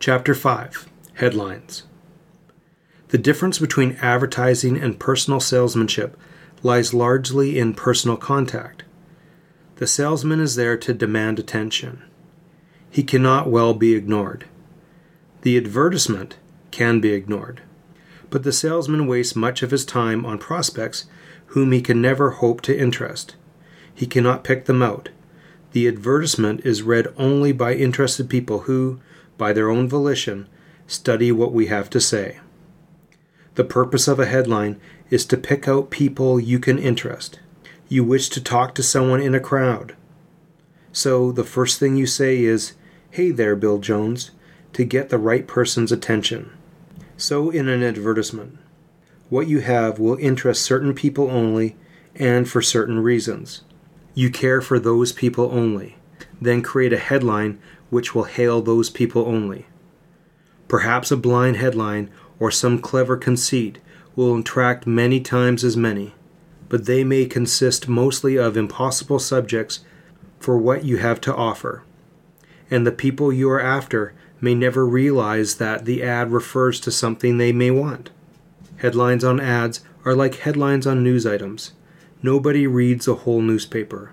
Chapter 5 Headlines The difference between advertising and personal salesmanship lies largely in personal contact. The salesman is there to demand attention. He cannot well be ignored. The advertisement can be ignored. But the salesman wastes much of his time on prospects whom he can never hope to interest. He cannot pick them out. The advertisement is read only by interested people who, by their own volition, study what we have to say. The purpose of a headline is to pick out people you can interest. You wish to talk to someone in a crowd. So the first thing you say is, Hey there, Bill Jones, to get the right person's attention. So in an advertisement. What you have will interest certain people only and for certain reasons. You care for those people only. Then create a headline which will hail those people only. Perhaps a blind headline or some clever conceit will attract many times as many, but they may consist mostly of impossible subjects for what you have to offer. And the people you are after may never realize that the ad refers to something they may want. Headlines on ads are like headlines on news items. Nobody reads a whole newspaper.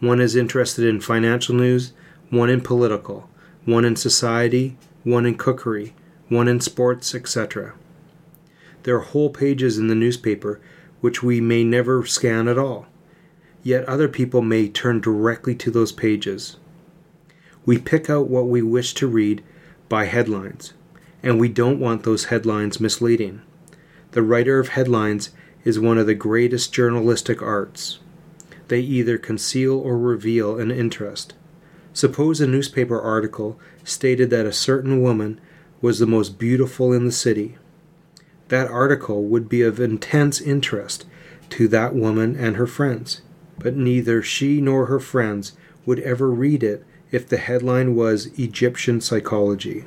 One is interested in financial news, one in political, one in society, one in cookery, one in sports, etc. There are whole pages in the newspaper which we may never scan at all, yet other people may turn directly to those pages. We pick out what we wish to read by headlines, and we don't want those headlines misleading. The writer of headlines is one of the greatest journalistic arts. They either conceal or reveal an interest. Suppose a newspaper article stated that a certain woman was the most beautiful in the city. That article would be of intense interest to that woman and her friends, but neither she nor her friends would ever read it if the headline was Egyptian psychology.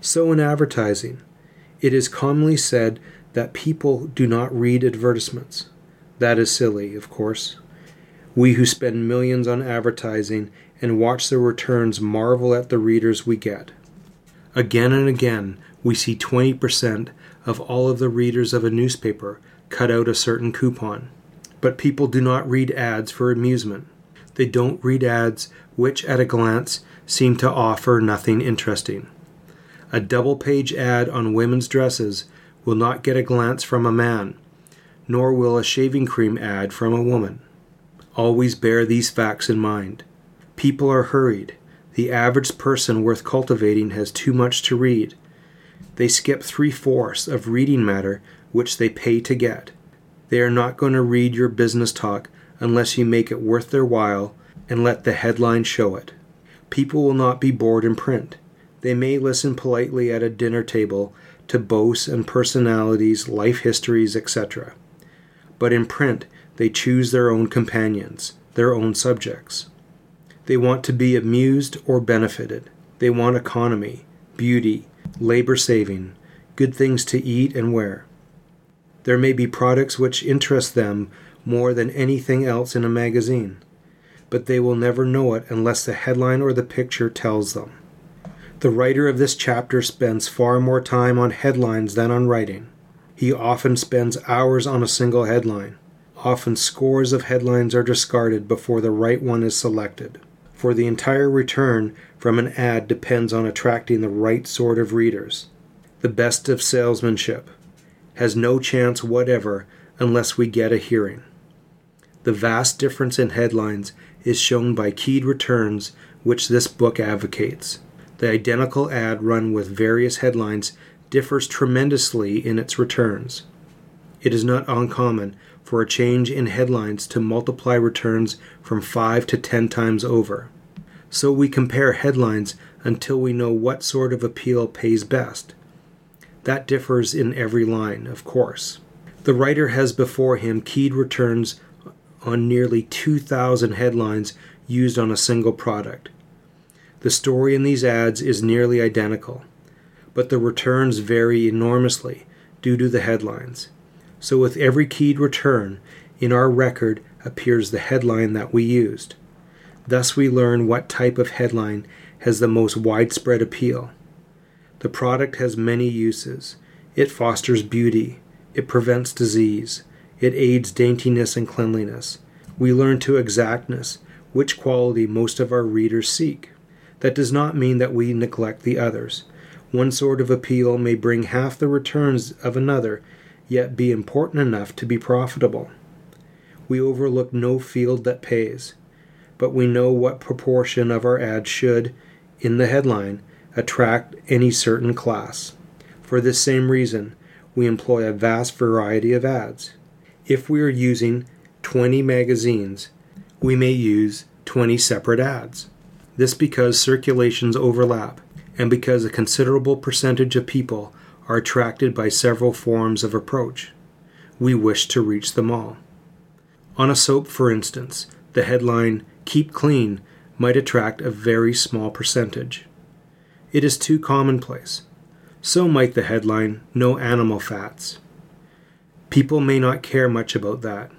So in advertising, it is commonly said that people do not read advertisements. That is silly, of course. We who spend millions on advertising and watch the returns marvel at the readers we get. Again and again, we see 20% of all of the readers of a newspaper cut out a certain coupon. But people do not read ads for amusement. They don't read ads which, at a glance, seem to offer nothing interesting. A double page ad on women's dresses will not get a glance from a man, nor will a shaving cream ad from a woman. Always bear these facts in mind. People are hurried. The average person worth cultivating has too much to read. They skip three fourths of reading matter which they pay to get. They are not going to read your business talk unless you make it worth their while and let the headline show it. People will not be bored in print. They may listen politely at a dinner table to boasts and personalities, life histories, etc. But in print, they choose their own companions, their own subjects. They want to be amused or benefited. They want economy, beauty, labor saving, good things to eat and wear. There may be products which interest them more than anything else in a magazine, but they will never know it unless the headline or the picture tells them. The writer of this chapter spends far more time on headlines than on writing. He often spends hours on a single headline. Often scores of headlines are discarded before the right one is selected for the entire return from an ad depends on attracting the right sort of readers. The best of salesmanship has no chance whatever unless we get a hearing. The vast difference in headlines is shown by keyed returns, which this book advocates. The identical ad run with various headlines differs tremendously in its returns. It is not uncommon for a change in headlines to multiply returns from 5 to 10 times over. So we compare headlines until we know what sort of appeal pays best. That differs in every line, of course. The writer has before him keyed returns on nearly 2,000 headlines used on a single product. The story in these ads is nearly identical, but the returns vary enormously due to the headlines. So, with every keyed return, in our record appears the headline that we used. Thus, we learn what type of headline has the most widespread appeal. The product has many uses. It fosters beauty. It prevents disease. It aids daintiness and cleanliness. We learn to exactness, which quality most of our readers seek. That does not mean that we neglect the others. One sort of appeal may bring half the returns of another, yet be important enough to be profitable. We overlook no field that pays, but we know what proportion of our ad should, in the headline, attract any certain class. For this same reason, we employ a vast variety of ads. If we are using 20 magazines, we may use 20 separate ads. This because circulations overlap and because a considerable percentage of people are attracted by several forms of approach. We wish to reach them all. On a soap, for instance, the headline, Keep Clean, might attract a very small percentage. It is too commonplace. So might the headline, No Animal Fats. People may not care much about that.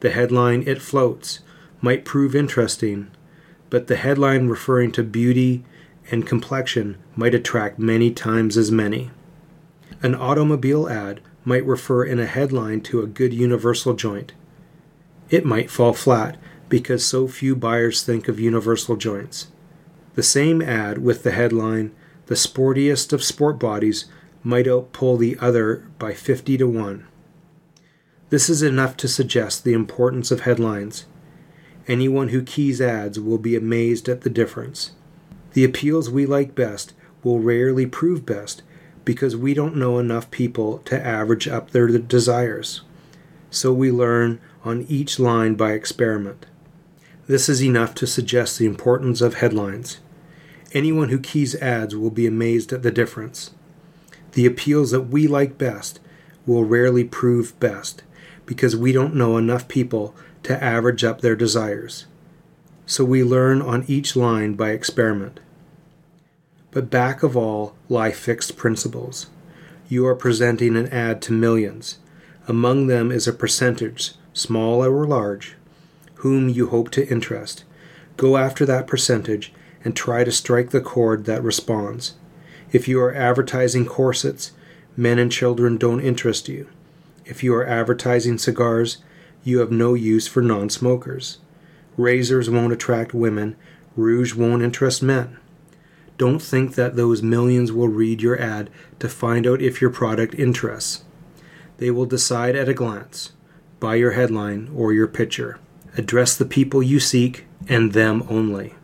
The headline, It Floats, might prove interesting but the headline referring to beauty and complexion might attract many times as many. An automobile ad might refer in a headline to a good universal joint. It might fall flat because so few buyers think of universal joints. The same ad with the headline, The Sportiest of Sport Bodies, might outpull the other by 50 to 1. This is enough to suggest the importance of headlines Anyone who keys ads will be amazed at the difference. The appeals we like best will rarely prove best because we don't know enough people to average up their desires. So we learn on each line by experiment. This is enough to suggest the importance of headlines. Anyone who keys ads will be amazed at the difference. The appeals that we like best will rarely prove best because we don't know enough people to average up their desires. So we learn on each line by experiment. But back of all lie fixed principles. You are presenting an ad to millions. Among them is a percentage, small or large, whom you hope to interest. Go after that percentage and try to strike the chord that responds. If you are advertising corsets, men and children don't interest you. If you are advertising cigars, you have no use for non smokers. Razors won't attract women, rouge won't interest men. Don't think that those millions will read your ad to find out if your product interests. They will decide at a glance, by your headline or your picture. Address the people you seek and them only.